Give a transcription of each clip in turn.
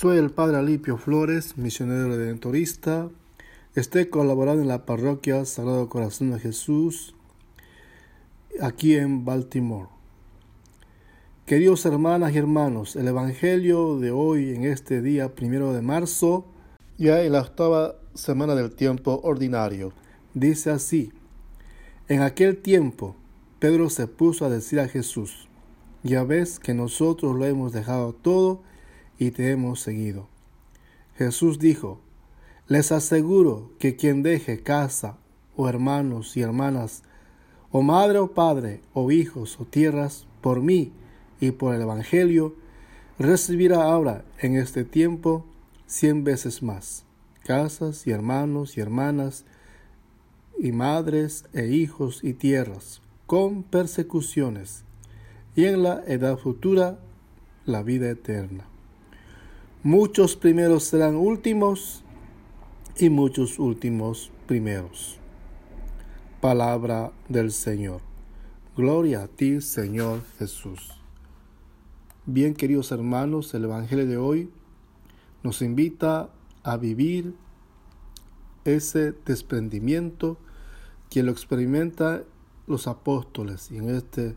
Soy el Padre Alipio Flores, misionero redentorista. Estoy colaborando en la parroquia Sagrado Corazón de Jesús, aquí en Baltimore. Queridos hermanas y hermanos, el Evangelio de hoy, en este día primero de marzo, ya en la octava semana del tiempo ordinario, dice así: En aquel tiempo, Pedro se puso a decir a Jesús: Ya ves que nosotros lo hemos dejado todo y te hemos seguido. Jesús dijo, les aseguro que quien deje casa o hermanos y hermanas, o madre o padre, o hijos o tierras, por mí y por el Evangelio, recibirá ahora en este tiempo cien veces más, casas y hermanos y hermanas, y madres e hijos y tierras, con persecuciones, y en la edad futura la vida eterna. Muchos primeros serán últimos y muchos últimos primeros. Palabra del Señor. Gloria a ti, Señor Jesús. Bien, queridos hermanos, el Evangelio de hoy nos invita a vivir ese desprendimiento que lo experimenta los apóstoles. Y en este,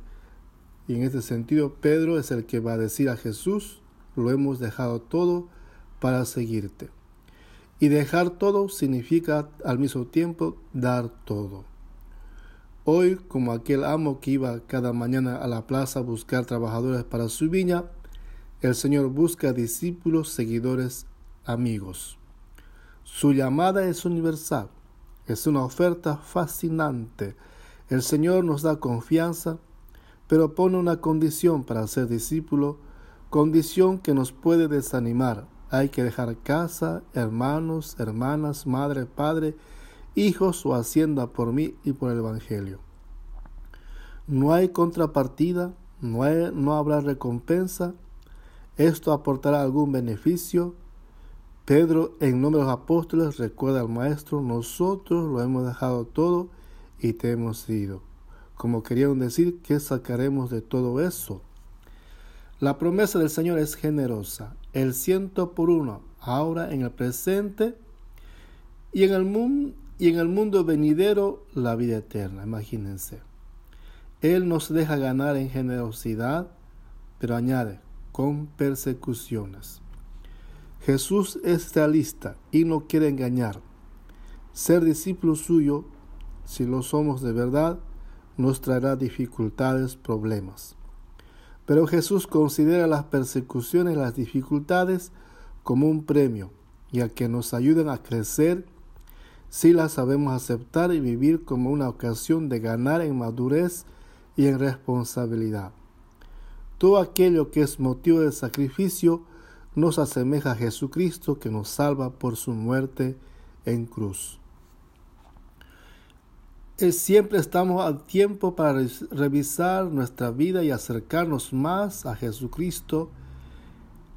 y en este sentido, Pedro es el que va a decir a Jesús, lo hemos dejado todo para seguirte. Y dejar todo significa al mismo tiempo dar todo. Hoy, como aquel amo que iba cada mañana a la plaza a buscar trabajadores para su viña, el Señor busca discípulos, seguidores, amigos. Su llamada es universal, es una oferta fascinante. El Señor nos da confianza, pero pone una condición para ser discípulo condición que nos puede desanimar. Hay que dejar casa, hermanos, hermanas, madre, padre, hijos o hacienda por mí y por el Evangelio. No hay contrapartida, no, no habrá recompensa. Esto aportará algún beneficio. Pedro, en nombre de los apóstoles, recuerda al Maestro, nosotros lo hemos dejado todo y te hemos ido. Como querían decir, ¿qué sacaremos de todo eso? La promesa del Señor es generosa, el ciento por uno, ahora en el presente y en el, mundo, y en el mundo venidero la vida eterna, imagínense. Él nos deja ganar en generosidad, pero añade, con persecuciones. Jesús es realista y no quiere engañar. Ser discípulo suyo, si lo somos de verdad, nos traerá dificultades, problemas. Pero Jesús considera las persecuciones, las dificultades como un premio y a que nos ayuden a crecer si las sabemos aceptar y vivir como una ocasión de ganar en madurez y en responsabilidad. Todo aquello que es motivo de sacrificio nos asemeja a Jesucristo que nos salva por su muerte en cruz siempre estamos a tiempo para revisar nuestra vida y acercarnos más a Jesucristo.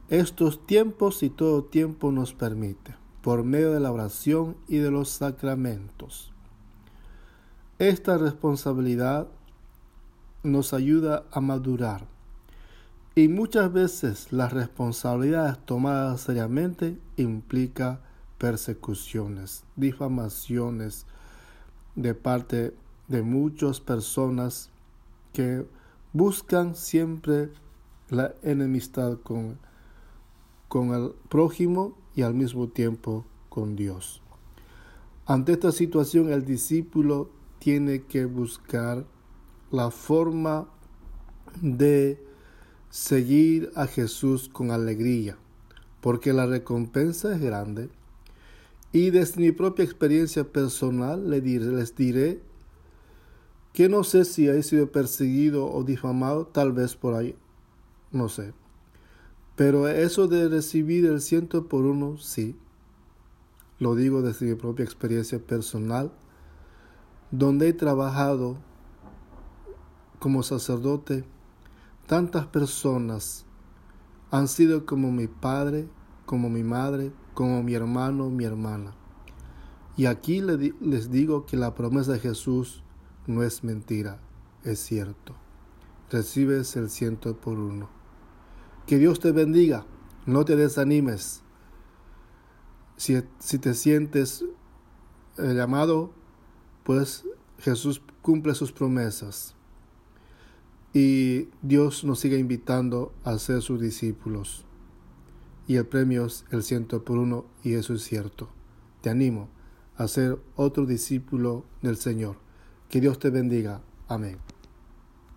Estos tiempos y todo tiempo nos permite, por medio de la oración y de los sacramentos. Esta responsabilidad nos ayuda a madurar. Y muchas veces las responsabilidades tomadas seriamente implica persecuciones, difamaciones, de parte de muchas personas que buscan siempre la enemistad con, con el prójimo y al mismo tiempo con Dios. Ante esta situación el discípulo tiene que buscar la forma de seguir a Jesús con alegría, porque la recompensa es grande y desde mi propia experiencia personal les diré que no sé si he sido perseguido o difamado, tal vez por ahí, no sé. Pero eso de recibir el ciento por uno, sí. Lo digo desde mi propia experiencia personal, donde he trabajado como sacerdote, tantas personas han sido como mi padre, como mi madre, como mi hermano, mi hermana. Y aquí les digo que la promesa de Jesús no es mentira, es cierto. Recibes el ciento por uno. Que Dios te bendiga. No te desanimes. Si, si te sientes eh, llamado, pues Jesús cumple sus promesas. Y Dios nos sigue invitando a ser sus discípulos. Y el premio es el ciento por uno, y eso es cierto. Te animo a ser otro discípulo del Señor. Que Dios te bendiga. Amén.